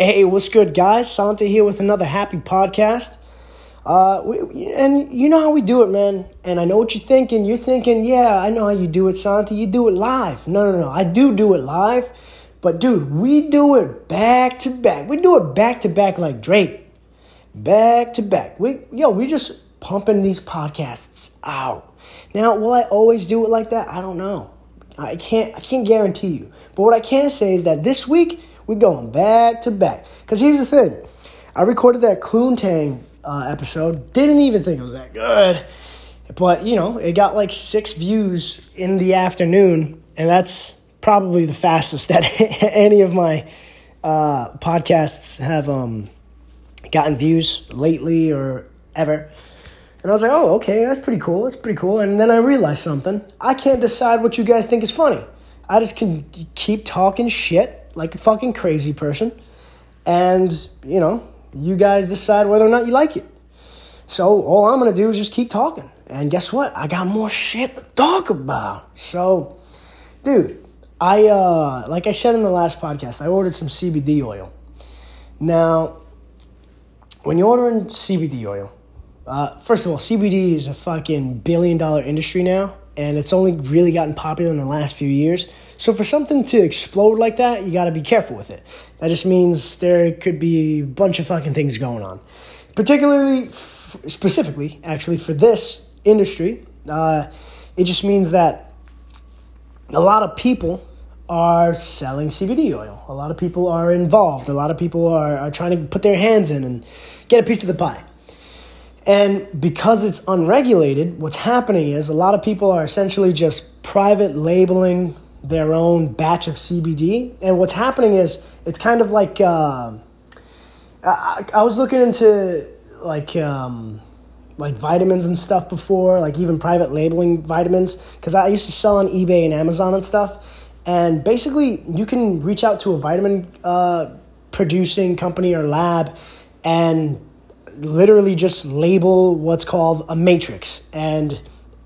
Hey, what's good, guys? Santa here with another happy podcast. Uh, we, and you know how we do it, man. And I know what you're thinking. You're thinking, yeah, I know how you do it, Santa. You do it live. No, no, no. I do do it live. But, dude, we do it back to back. We do it back to back like Drake. Back to back. We, yo, we just pumping these podcasts out. Now, will I always do it like that? I don't know. I can't, I can't guarantee you. But what I can say is that this week, we're going back to back. Because here's the thing I recorded that Cluntang uh, episode, didn't even think it was that good. But, you know, it got like six views in the afternoon, and that's probably the fastest that any of my uh, podcasts have um, gotten views lately or ever. And I was like, oh, okay, that's pretty cool. That's pretty cool. And then I realized something. I can't decide what you guys think is funny. I just can keep talking shit like a fucking crazy person. And, you know, you guys decide whether or not you like it. So all I'm gonna do is just keep talking. And guess what? I got more shit to talk about. So, dude, I uh like I said in the last podcast, I ordered some CBD oil. Now, when you're ordering CBD oil, uh, first of all, CBD is a fucking billion dollar industry now, and it's only really gotten popular in the last few years. So for something to explode like that, you got to be careful with it. That just means there could be a bunch of fucking things going on. Particularly, f- specifically, actually, for this industry, uh, it just means that a lot of people are selling CBD oil. A lot of people are involved. A lot of people are, are trying to put their hands in and get a piece of the pie. And because it's unregulated, what's happening is a lot of people are essentially just private labeling their own batch of CBD. And what's happening is it's kind of like uh, I, I, was looking into like um, like vitamins and stuff before, like even private labeling vitamins, because I used to sell on eBay and Amazon and stuff. And basically, you can reach out to a vitamin uh, producing company or lab and literally just label what's called a matrix. And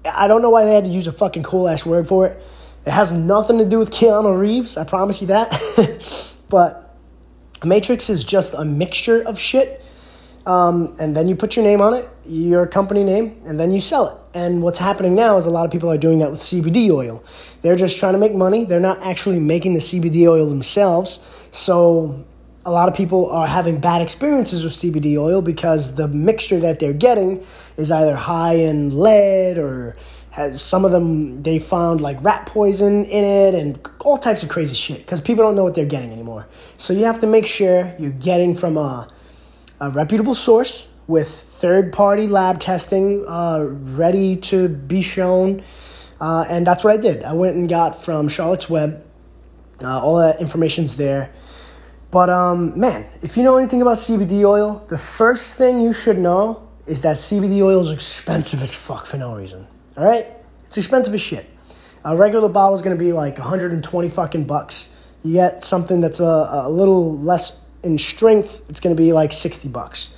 I don't know why they had to use a fucking cool ass word for it it has nothing to do with Keanu Reeves, I promise you that. but Matrix is just a mixture of shit. Um, and then you put your name on it, your company name, and then you sell it. And what's happening now is a lot of people are doing that with CBD oil. They're just trying to make money. They're not actually making the CBD oil themselves. So a lot of people are having bad experiences with CBD oil because the mixture that they're getting is either high in lead or has some of them they found like rat poison in it and all types of crazy shit because people don't know what they're getting anymore. So you have to make sure you're getting from a, a reputable source with third party lab testing uh, ready to be shown. Uh, and that's what I did. I went and got from Charlotte's Web. Uh, all that information's there. But um, man, if you know anything about CBD oil, the first thing you should know is that CBD oil is expensive as fuck for no reason. All right, it's expensive as shit. A regular bottle is going to be like 120 fucking bucks. You get something that's a, a little less in strength, it's going to be like 60 bucks.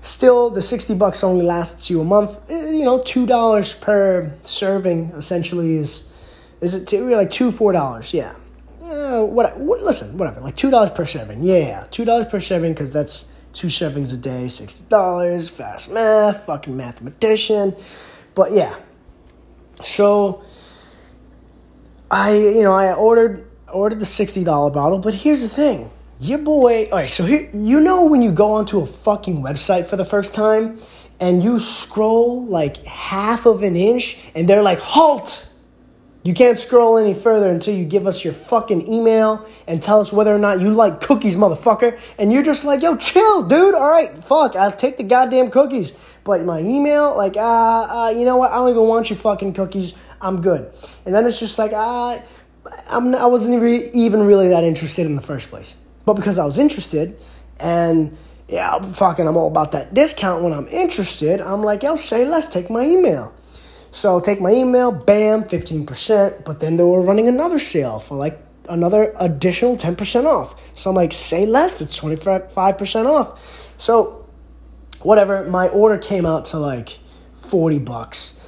Still, the 60 bucks only lasts you a month. Eh, you know, $2 per serving essentially is, is it two, like two, $4? Yeah. Uh, what, what, listen, whatever, like $2 per serving. Yeah, $2 per serving because that's two servings a day, $60. Fast math, fucking mathematician. But yeah, so I, you know, I ordered ordered the sixty dollar bottle, but here's the thing. Your boy, all right, so here, you know when you go onto a fucking website for the first time and you scroll like half of an inch and they're like, halt! You can't scroll any further until you give us your fucking email and tell us whether or not you like cookies, motherfucker. And you're just like, yo, chill, dude. All right, fuck, I'll take the goddamn cookies. But my email, like, uh, uh, you know what? I don't even want your fucking cookies. I'm good. And then it's just like, uh, I'm, I wasn't even really that interested in the first place. But because I was interested, and yeah, I'm fucking, I'm all about that discount when I'm interested, I'm like, yo, say, let's take my email. So take my email, bam, 15%. But then they were running another sale for like another additional 10% off. So I'm like, say less, it's 25% off. So whatever, my order came out to like 40 bucks.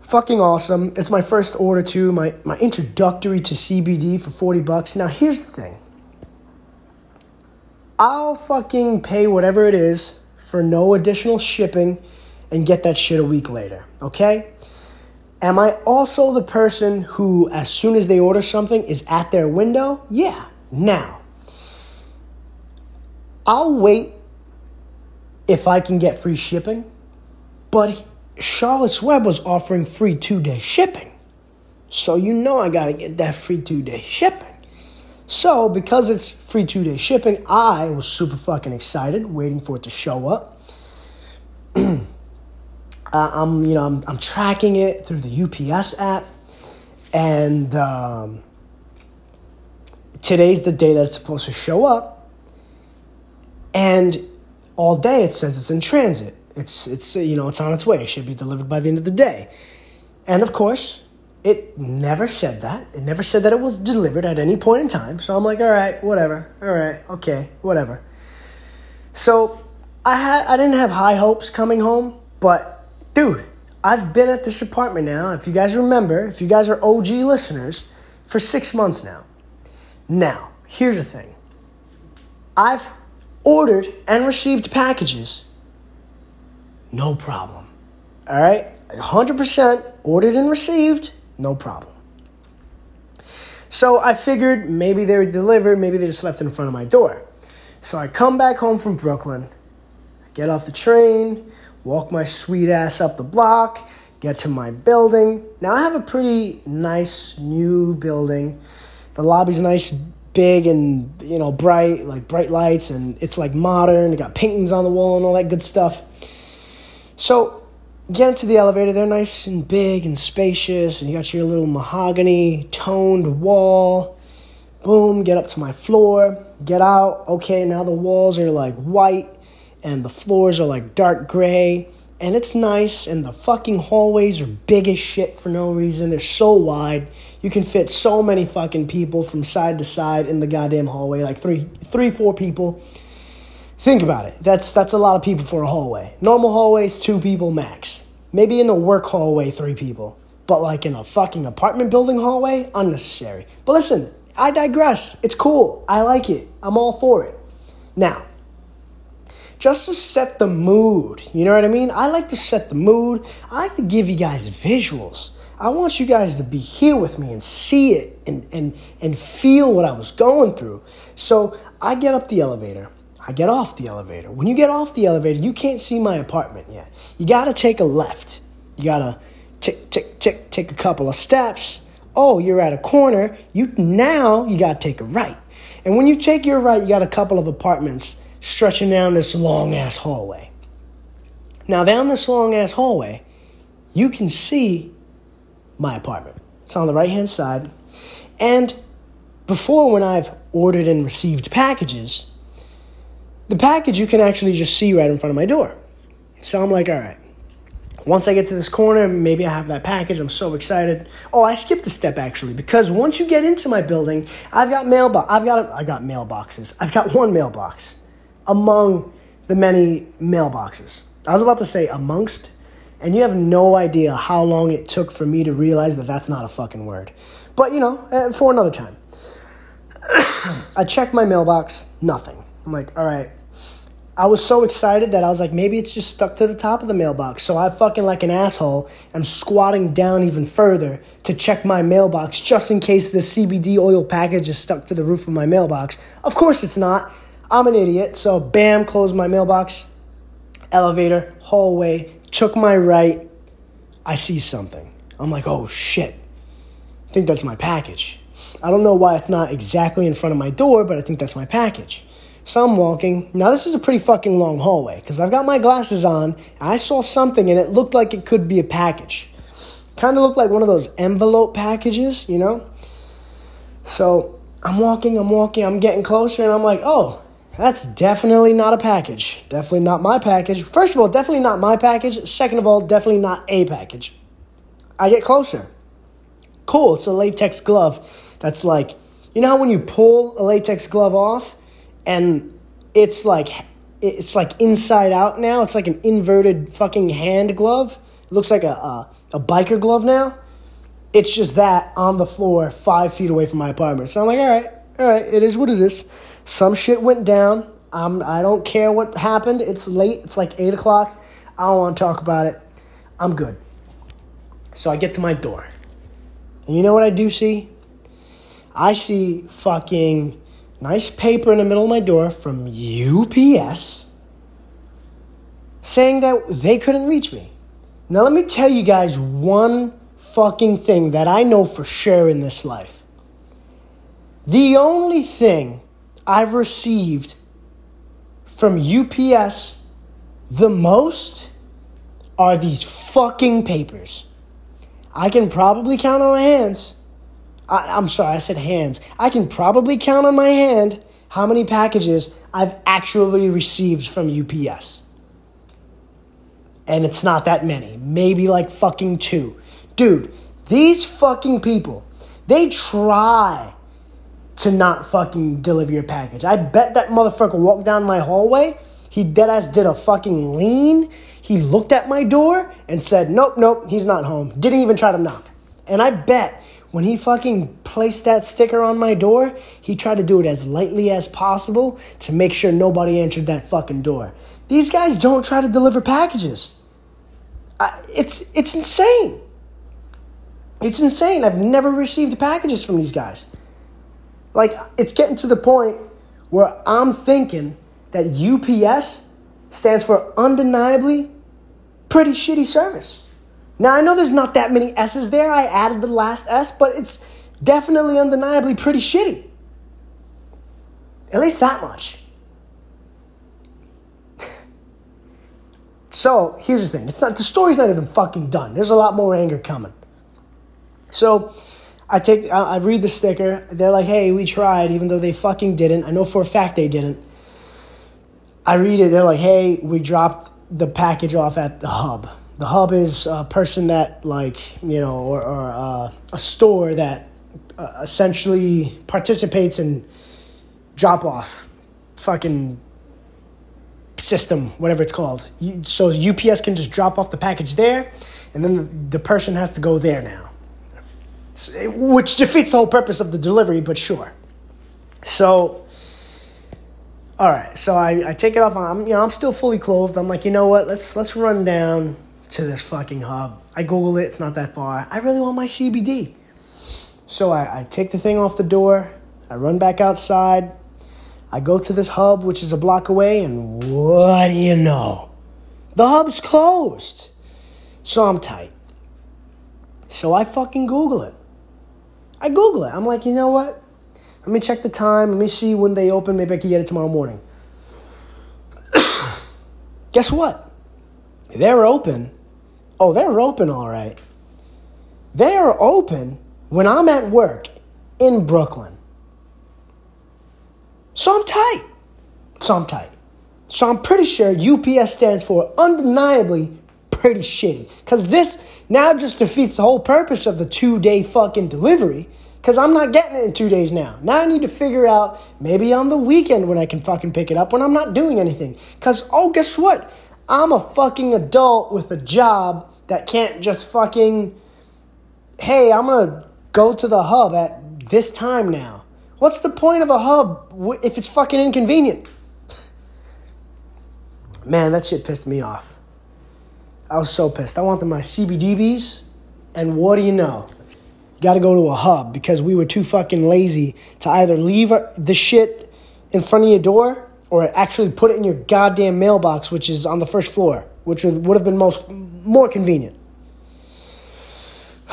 Fucking awesome. It's my first order too, my, my introductory to CBD for 40 bucks. Now here's the thing. I'll fucking pay whatever it is for no additional shipping and get that shit a week later, okay? Am I also the person who, as soon as they order something, is at their window? Yeah. Now, I'll wait if I can get free shipping, but Charlotte's Web was offering free two day shipping. So you know I gotta get that free two day shipping. So because it's free two day shipping, I was super fucking excited, waiting for it to show up. uh, I'm you know I'm, I'm tracking it through the UPS app, and um, today's the day that it's supposed to show up, and all day it says it's in transit. It's it's you know it's on its way. It should be delivered by the end of the day, and of course it never said that. It never said that it was delivered at any point in time. So I'm like, all right, whatever. All right, okay, whatever. So I had I didn't have high hopes coming home, but dude, I've been at this apartment now. If you guys remember, if you guys are OG listeners, for six months now. Now, here's the thing. I've ordered and received packages. No problem. All right? 100% ordered and received no problem. So I figured maybe they were delivered, maybe they just left it in front of my door. So I come back home from Brooklyn, get off the train, walk my sweet ass up the block, get to my building. Now I have a pretty nice new building. The lobby's nice, big, and you know, bright, like bright lights, and it's like modern. It got paintings on the wall and all that good stuff. So get into the elevator. They're nice and big and spacious, and you got your little mahogany toned wall. Boom, get up to my floor, get out. Okay, now the walls are like white and the floors are like dark gray, and it's nice. And the fucking hallways are big as shit for no reason. They're so wide. You can fit so many fucking people from side to side in the goddamn hallway, like three, three, four people. Think about it. That's that's a lot of people for a hallway. Normal hallways, two people max. Maybe in a work hallway, three people. But like in a fucking apartment building hallway, unnecessary. But listen, I digress. It's cool. I like it. I'm all for it. Now, just to set the mood, you know what I mean? I like to set the mood. I like to give you guys visuals. I want you guys to be here with me and see it and, and, and feel what I was going through. So I get up the elevator. I get off the elevator. When you get off the elevator, you can't see my apartment yet. You gotta take a left. You gotta tick, tick, tick, take a couple of steps. Oh, you're at a corner. You now you gotta take a right. And when you take your right, you got a couple of apartments stretching down this long ass hallway. Now, down this long ass hallway, you can see my apartment. It's on the right hand side. And before, when I've ordered and received packages, the package you can actually just see right in front of my door. So I'm like, all right. Once I get to this corner, maybe I have that package. I'm so excited. Oh, I skipped a step actually because once you get into my building, I've got mailbox. I've got a, I got mailboxes. I've got one mailbox among the many mailboxes. I was about to say amongst, and you have no idea how long it took for me to realize that that's not a fucking word. But you know, uh, for another time. I checked my mailbox, nothing. I'm like, all right, I was so excited that I was like, maybe it's just stuck to the top of the mailbox. So I fucking like an asshole am squatting down even further to check my mailbox just in case the CBD oil package is stuck to the roof of my mailbox. Of course it's not. I'm an idiot. So bam, close my mailbox. Elevator, hallway, took my right. I see something. I'm like, oh shit. I think that's my package. I don't know why it's not exactly in front of my door, but I think that's my package. So I'm walking. Now, this is a pretty fucking long hallway because I've got my glasses on. I saw something and it looked like it could be a package. Kind of looked like one of those envelope packages, you know? So I'm walking, I'm walking, I'm getting closer, and I'm like, oh, that's definitely not a package. Definitely not my package. First of all, definitely not my package. Second of all, definitely not a package. I get closer. Cool, it's a latex glove that's like, you know how when you pull a latex glove off, and it's like it's like inside out now. It's like an inverted fucking hand glove. It looks like a, a, a biker glove now. It's just that on the floor, five feet away from my apartment. So I'm like, all right, all right, it is what it is. Some shit went down. I'm, I don't care what happened. It's late. It's like 8 o'clock. I don't want to talk about it. I'm good. So I get to my door. And you know what I do see? I see fucking nice paper in the middle of my door from UPS saying that they couldn't reach me. Now, let me tell you guys one fucking thing that I know for sure in this life. The only thing I've received from UPS the most are these fucking papers. I can probably count on my hands. I, am sorry, I said hands. I can probably count on my hand how many packages I've actually received from UPS. And it's not that many. Maybe like fucking two. Dude, these fucking people, they try to not fucking deliver your package. I bet that motherfucker walked down my hallway. He dead deadass did a fucking lean. He looked at my door and said, Nope, nope, he's not home. Didn't even try to knock. And I bet when he fucking placed that sticker on my door, he tried to do it as lightly as possible to make sure nobody entered that fucking door. These guys don't try to deliver packages. I, it's, it's insane. It's insane. I've never received packages from these guys. Like, it's getting to the point where I'm thinking that UPS stands for undeniably pretty shitty service. Now, I know there's not that many S's there. I added the last S, but it's definitely undeniably pretty shitty. At least that much. so, here's the thing. It's not the story's not even fucking done. There's a lot more anger coming. So, I take I read the sticker. They're like, "Hey, we tried," even though they fucking didn't. I know for a fact they didn't. I read it. They're like, "Hey, we dropped the package off at the hub." The hub is a person that, like, you know, or, or uh, a store that uh, essentially participates in drop off, fucking system, whatever it's called. So UPS can just drop off the package there, and then the person has to go there now which defeats the whole purpose of the delivery, but sure. So, all right. So I, I take it off. I'm you know I'm still fully clothed. I'm like, you know what? Let's let's run down to this fucking hub. I Google it. It's not that far. I really want my CBD. So I, I take the thing off the door. I run back outside. I go to this hub, which is a block away, and what do you know? The hub's closed. So I'm tight. So I fucking Google it. I Google it. I'm like, you know what? Let me check the time. Let me see when they open. Maybe I can get it tomorrow morning. Guess what? They're open. Oh, they're open, all right. They are open when I'm at work in Brooklyn. So I'm tight. So I'm tight. So I'm pretty sure UPS stands for undeniably pretty shitty. Because this now just defeats the whole purpose of the two day fucking delivery. Because I'm not getting it in two days now. Now I need to figure out maybe on the weekend when I can fucking pick it up when I'm not doing anything. Because, oh, guess what? I'm a fucking adult with a job that can't just fucking, hey, I'm to go to the hub at this time now. What's the point of a hub if it's fucking inconvenient? Man, that shit pissed me off. I was so pissed. I wanted my CBDBs, and what do you know? You got to go to a hub because we were too fucking lazy to either leave the shit in front of your door or actually put it in your goddamn mailbox, which is on the first floor, which would have been most more convenient.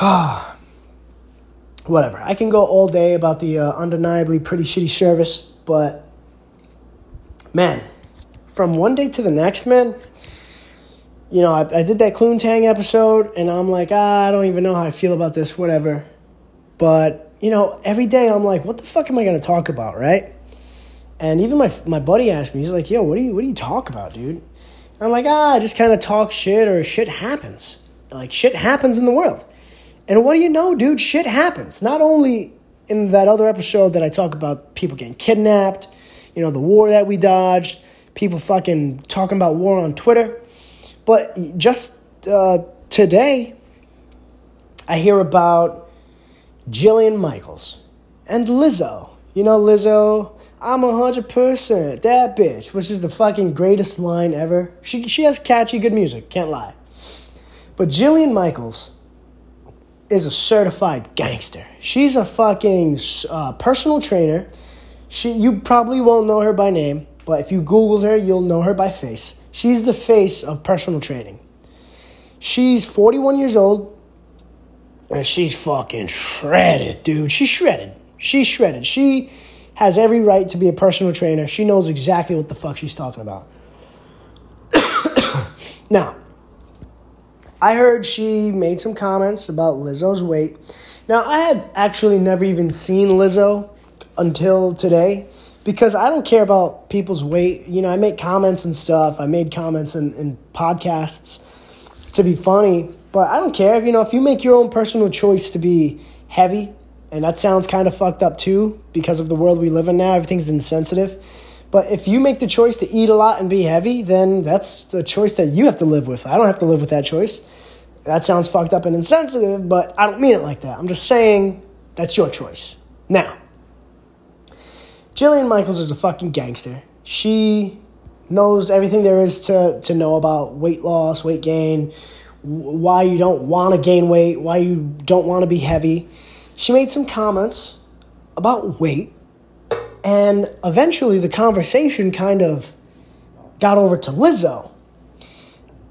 Whatever. I can go all day about the uh, undeniably pretty shitty service, but man, from one day to the next, man, you know, I, I did that Kloon Tang episode, and I'm like, ah, I don't even know how I feel about this, whatever. But, you know, every day I'm like, what the fuck am I going to talk about, right? And even my, my buddy asked me, he's like, yo, what do you, what do you talk about, dude? And I'm like, ah, I just kind of talk shit or shit happens. Like, shit happens in the world. And what do you know, dude? Shit happens. Not only in that other episode that I talk about people getting kidnapped, you know, the war that we dodged, people fucking talking about war on Twitter. But just uh, today, I hear about Jillian Michaels and Lizzo. You know, Lizzo, I'm a hundred percent that bitch, which is the fucking greatest line ever. She she has catchy good music, can't lie. But Jillian Michaels is a certified gangster. She's a fucking uh, personal trainer. She you probably won't know her by name, but if you Googled her, you'll know her by face. She's the face of personal training. She's 41 years old, and she's fucking shredded, dude. She's shredded. She's shredded. She has every right to be a personal trainer. She knows exactly what the fuck she's talking about. now, I heard she made some comments about Lizzo's weight. Now, I had actually never even seen Lizzo until today because I don't care about people's weight. You know, I make comments and stuff. I made comments in, in podcasts to be funny, but I don't care. If, you know, if you make your own personal choice to be heavy, and that sounds kind of fucked up too because of the world we live in now, everything's insensitive. But if you make the choice to eat a lot and be heavy, then that's the choice that you have to live with. I don't have to live with that choice. That sounds fucked up and insensitive, but I don't mean it like that. I'm just saying that's your choice. Now, Jillian Michaels is a fucking gangster. She knows everything there is to, to know about weight loss, weight gain, why you don't want to gain weight, why you don't want to be heavy. She made some comments about weight, and eventually the conversation kind of got over to Lizzo.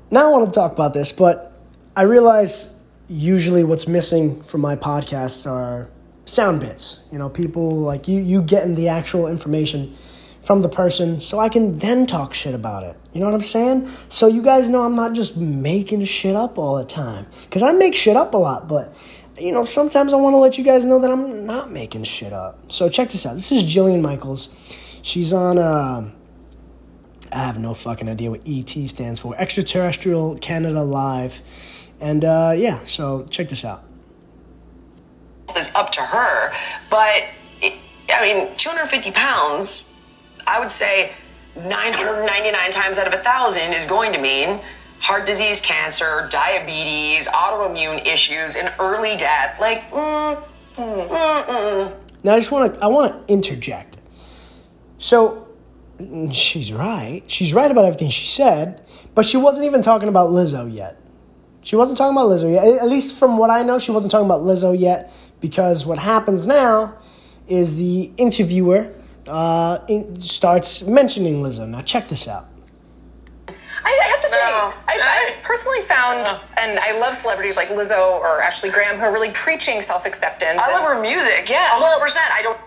Now I want to talk about this, but I realize usually what's missing from my podcasts are sound bits. You know, people like you you getting the actual information from the person so I can then talk shit about it. You know what I'm saying? So you guys know I'm not just making shit up all the time. Cuz I make shit up a lot, but you know, sometimes I want to let you guys know that I'm not making shit up. So check this out. This is Jillian Michaels. She's on uh, I have no fucking idea what ET stands for. Extraterrestrial Canada Live. And uh, yeah, so check this out. Is up to her, but it, I mean, 250 pounds I would say 999 times out of a thousand is going to mean heart disease, cancer, diabetes, autoimmune issues, and early death. Like, mm, mm, mm, now I just want to I want to interject. So she's right. She's right about everything she said, but she wasn't even talking about Lizzo yet. She wasn't talking about Lizzo yet. At least from what I know, she wasn't talking about Lizzo yet because what happens now is the interviewer uh, starts mentioning Lizzo. Now, check this out. I, have to say, no. I, have personally found, no. and I love celebrities like Lizzo or Ashley Graham who are really preaching self acceptance. I love her music, yeah, 100%. I don't.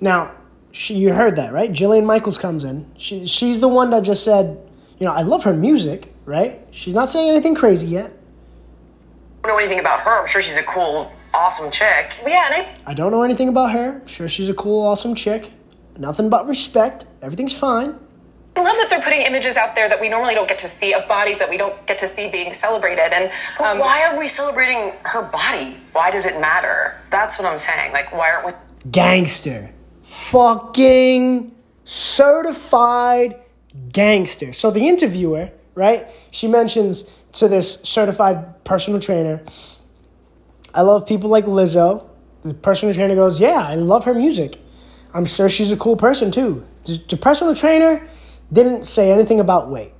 Now, she, you heard that, right? Jillian Michaels comes in. She, she's the one that just said, you know, I love her music, right? She's not saying anything crazy yet. I don't know anything about her. I'm sure she's a cool, awesome chick. Yeah, and I. I don't know anything about her. I'm sure she's a cool, awesome chick. Nothing but respect. Everything's fine. I love that they're putting images out there that we normally don't get to see of bodies that we don't get to see being celebrated. And um, why are we celebrating her body? Why does it matter? That's what I'm saying. Like, why aren't we? Gangster, fucking certified gangster. So the interviewer, right? She mentions to this certified personal trainer, "I love people like Lizzo." The personal trainer goes, "Yeah, I love her music." I'm sure she's a cool person too. The personal trainer didn't say anything about weight.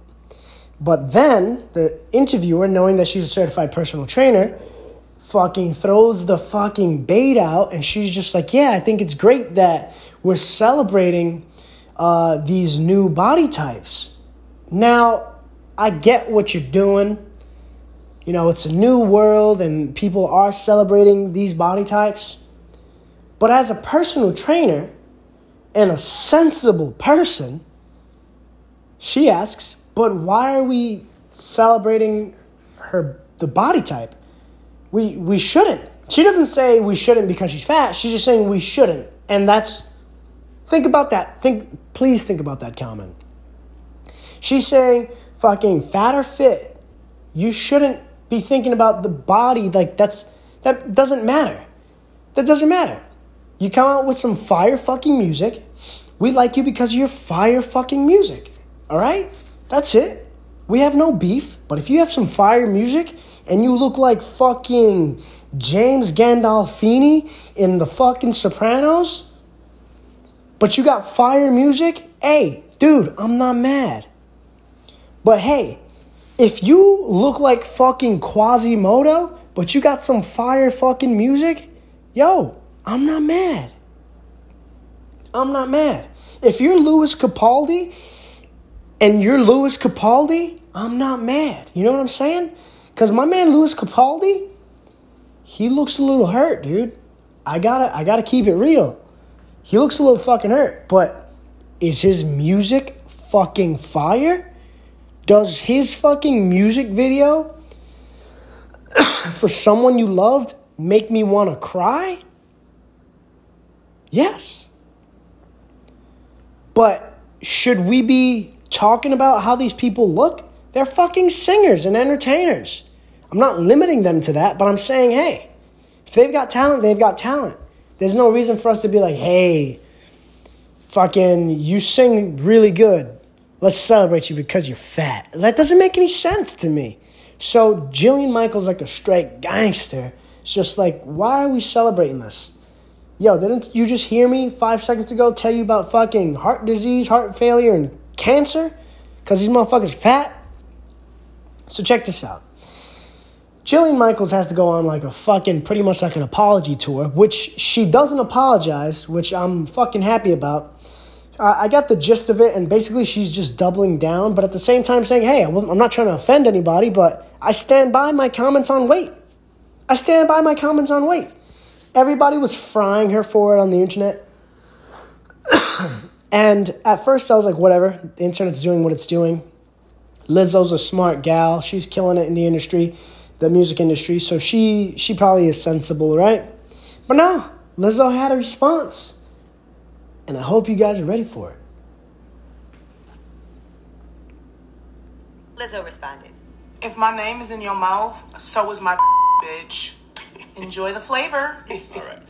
But then the interviewer, knowing that she's a certified personal trainer, fucking throws the fucking bait out and she's just like, Yeah, I think it's great that we're celebrating uh, these new body types. Now, I get what you're doing. You know, it's a new world and people are celebrating these body types. But as a personal trainer, and a sensible person, she asks, but why are we celebrating her the body type? We we shouldn't. She doesn't say we shouldn't because she's fat. She's just saying we shouldn't. And that's think about that. Think please think about that comment. She's saying fucking fat or fit. You shouldn't be thinking about the body like that's that doesn't matter. That doesn't matter. You come out with some fire fucking music. We like you because of your fire fucking music. All right? That's it. We have no beef. But if you have some fire music and you look like fucking James Gandolfini in the fucking Sopranos, but you got fire music, hey, dude, I'm not mad. But hey, if you look like fucking Quasimodo, but you got some fire fucking music, yo, I'm not mad. I'm not mad. If you're Lewis Capaldi and you're Lewis Capaldi, I'm not mad. You know what I'm saying? Because my man Lewis Capaldi, he looks a little hurt, dude. I gotta, I gotta keep it real. He looks a little fucking hurt, but is his music fucking fire? Does his fucking music video for someone you loved make me want to cry? Yes. But should we be talking about how these people look? They're fucking singers and entertainers. I'm not limiting them to that, but I'm saying, hey, if they've got talent, they've got talent. There's no reason for us to be like, hey, fucking, you sing really good. Let's celebrate you because you're fat. That doesn't make any sense to me. So Jillian Michaels like a straight gangster. It's just like, why are we celebrating this? Yo, didn't you just hear me five seconds ago tell you about fucking heart disease, heart failure, and cancer? Because these motherfuckers fat? So check this out. Jillian Michaels has to go on like a fucking pretty much like an apology tour, which she doesn't apologize, which I'm fucking happy about. I got the gist of it, and basically she's just doubling down, but at the same time saying, hey, I'm not trying to offend anybody, but I stand by my comments on weight. I stand by my comments on weight. Everybody was frying her for it on the internet. and at first I was like, whatever, the internet's doing what it's doing. Lizzo's a smart gal. She's killing it in the industry the music industry, so she she probably is sensible, right? But no, Lizzo had a response, and I hope you guys are ready for it. Lizzo responded. If my name is in your mouth, so is my bitch. Enjoy the flavor. All right.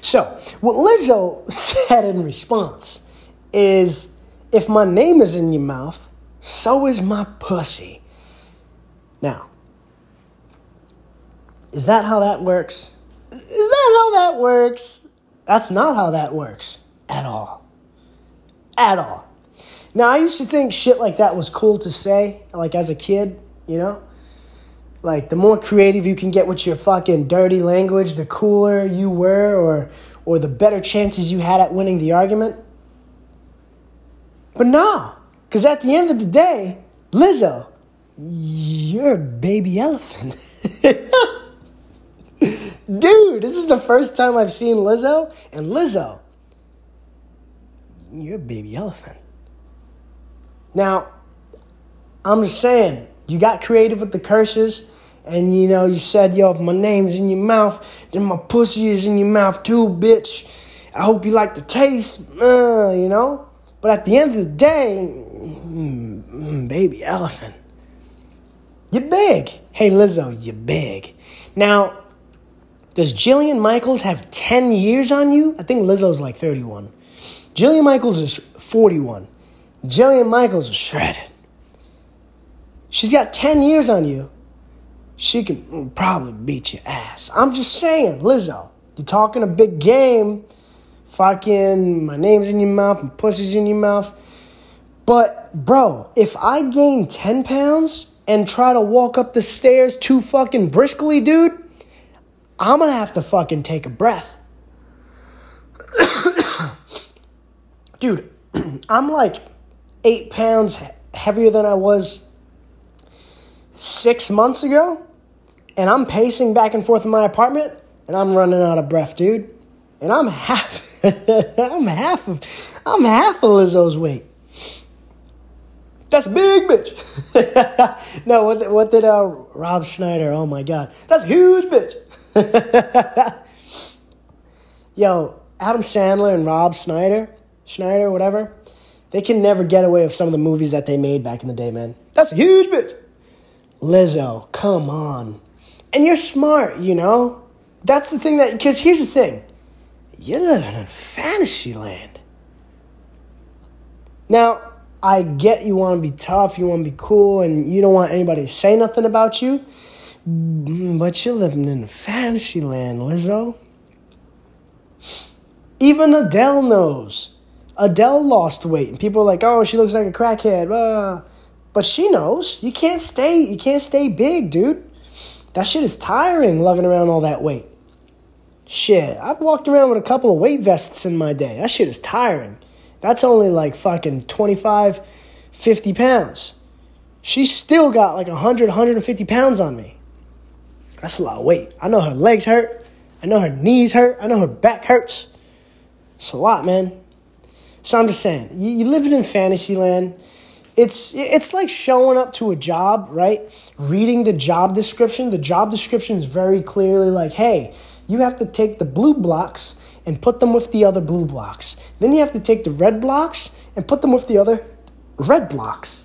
So, what Lizzo said in response is if my name is in your mouth, so is my pussy. Now, is that how that works? Is that how that works? That's not how that works at all. At all. Now, I used to think shit like that was cool to say, like as a kid, you know? Like, the more creative you can get with your fucking dirty language, the cooler you were, or, or the better chances you had at winning the argument. But nah, because at the end of the day, Lizzo, you're a baby elephant. Dude, this is the first time I've seen Lizzo, and Lizzo, you're a baby elephant. Now, I'm just saying, you got creative with the curses, and you know, you said, yo, if my name's in your mouth, then my pussy is in your mouth too, bitch. I hope you like the taste, uh, you know? But at the end of the day, mm, mm, baby elephant, you're big. Hey, Lizzo, you're big. Now, does Jillian Michaels have 10 years on you? I think Lizzo's like 31. Jillian Michaels is 41. Jillian Michaels is shredded. She's got 10 years on you. She can probably beat your ass. I'm just saying, Lizzo, you're talking a big game. Fucking, my name's in your mouth, my pussy's in your mouth. But, bro, if I gain 10 pounds and try to walk up the stairs too fucking briskly, dude, I'm gonna have to fucking take a breath. Dude, I'm like eight pounds heavier than I was six months ago, and I'm pacing back and forth in my apartment, and I'm running out of breath, dude. And I'm half, I'm half of, I'm half of Lizzo's weight. That's big bitch. no, what what did uh, Rob Schneider? Oh my God, that's huge bitch. Yo, Adam Sandler and Rob Schneider, Schneider, whatever, they can never get away with some of the movies that they made back in the day, man. That's a huge bitch. Lizzo, come on. And you're smart, you know? That's the thing that, because here's the thing you live in fantasy land. Now, I get you want to be tough, you want to be cool, and you don't want anybody to say nothing about you. Mm, but you're living in fantasy land, Lizzo. Even Adele knows. Adele lost weight, and people are like, "Oh, she looks like a crackhead." Uh, but she knows you can't stay. You can't stay big, dude. That shit is tiring, lugging around all that weight. Shit, I've walked around with a couple of weight vests in my day. That shit is tiring. That's only like fucking 25, 50 pounds. She's still got like 100, 150 pounds on me. That's a lot of weight. I know her legs hurt. I know her knees hurt. I know her back hurts. It's a lot, man. So I'm just saying, you, you living in fantasy land. It's it's like showing up to a job, right? Reading the job description. The job description is very clearly like, hey, you have to take the blue blocks and put them with the other blue blocks. Then you have to take the red blocks and put them with the other red blocks.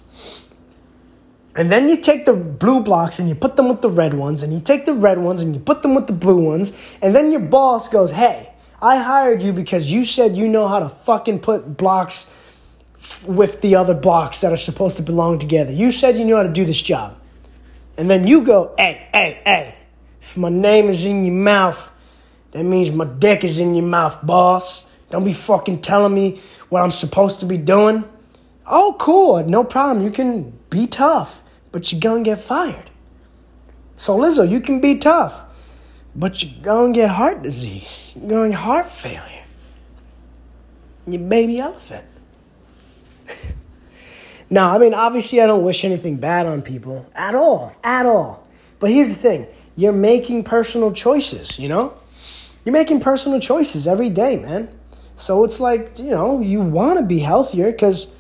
And then you take the blue blocks and you put them with the red ones, and you take the red ones and you put them with the blue ones, and then your boss goes, Hey, I hired you because you said you know how to fucking put blocks f- with the other blocks that are supposed to belong together. You said you knew how to do this job. And then you go, Hey, hey, hey, if my name is in your mouth, that means my dick is in your mouth, boss. Don't be fucking telling me what I'm supposed to be doing. Oh, cool, no problem. You can be tough but you're gonna get fired. So Lizzo, you can be tough, but you're gonna get heart disease. You're gonna get heart failure. You baby elephant. now, I mean, obviously, I don't wish anything bad on people at all, at all. But here's the thing: you're making personal choices. You know, you're making personal choices every day, man. So it's like you know, you want to be healthier because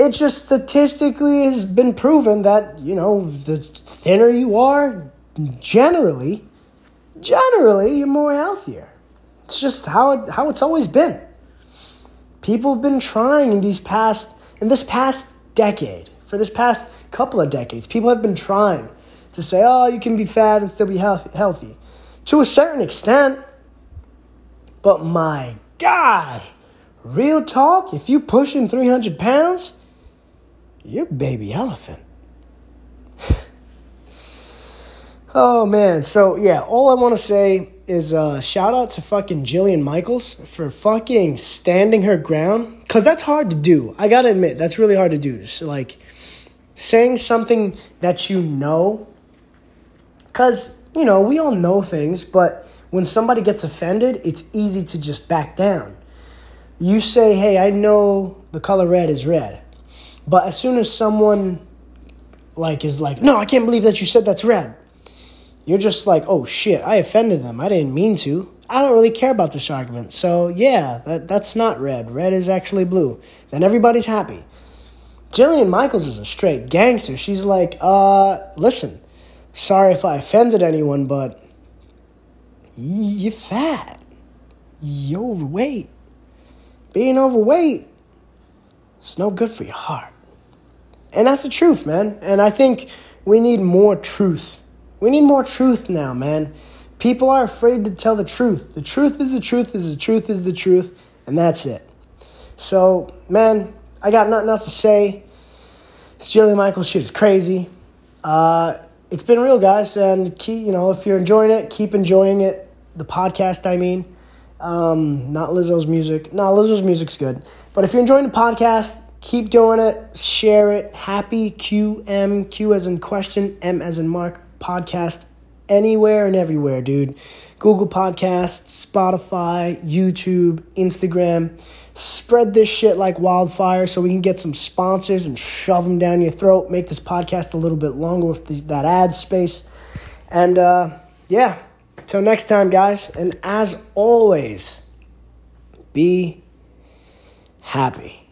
it just statistically has been proven that, you know, the thinner you are, generally, generally, you're more healthier. It's just how it, how it's always been. People have been trying in these past in this past decade, for this past couple of decades, people have been trying to say, "Oh, you can be fat and still be healthy." To a certain extent. But my guy, real talk, if you're pushing 300 pounds, you're baby elephant. Oh man, so yeah, all I want to say is uh, shout out to fucking Jillian Michaels for fucking standing her ground. Cause that's hard to do. I gotta admit, that's really hard to do. Like saying something that you know. Cause, you know, we all know things, but when somebody gets offended, it's easy to just back down. You say, hey, I know the color red is red. But as soon as someone like is like, "No, I can't believe that you said that's red." You're just like, "Oh shit, I offended them. I didn't mean to." I don't really care about this argument. So, yeah, that, that's not red. Red is actually blue. Then everybody's happy. Jillian Michaels is a straight gangster. She's like, uh, listen, sorry if I offended anyone, but you're fat. You're overweight. Being overweight it's no good for your heart. And that's the truth, man. And I think we need more truth. We need more truth now, man. People are afraid to tell the truth. The truth is the truth is the truth is the truth, and that's it. So, man, I got nothing else to say. This Jillian Michaels shit is crazy. Uh, it's been real, guys, and keep, you know if you're enjoying it, keep enjoying it. The podcast, I mean. Um, not Lizzo's music. No, Lizzo's music's good. But if you're enjoying the podcast, keep doing it. Share it. Happy QM, Q as in question, M as in Mark podcast anywhere and everywhere, dude. Google Podcasts, Spotify, YouTube, Instagram. Spread this shit like wildfire so we can get some sponsors and shove them down your throat. Make this podcast a little bit longer with this, that ad space. And uh, yeah, Till next time, guys, and as always, be happy.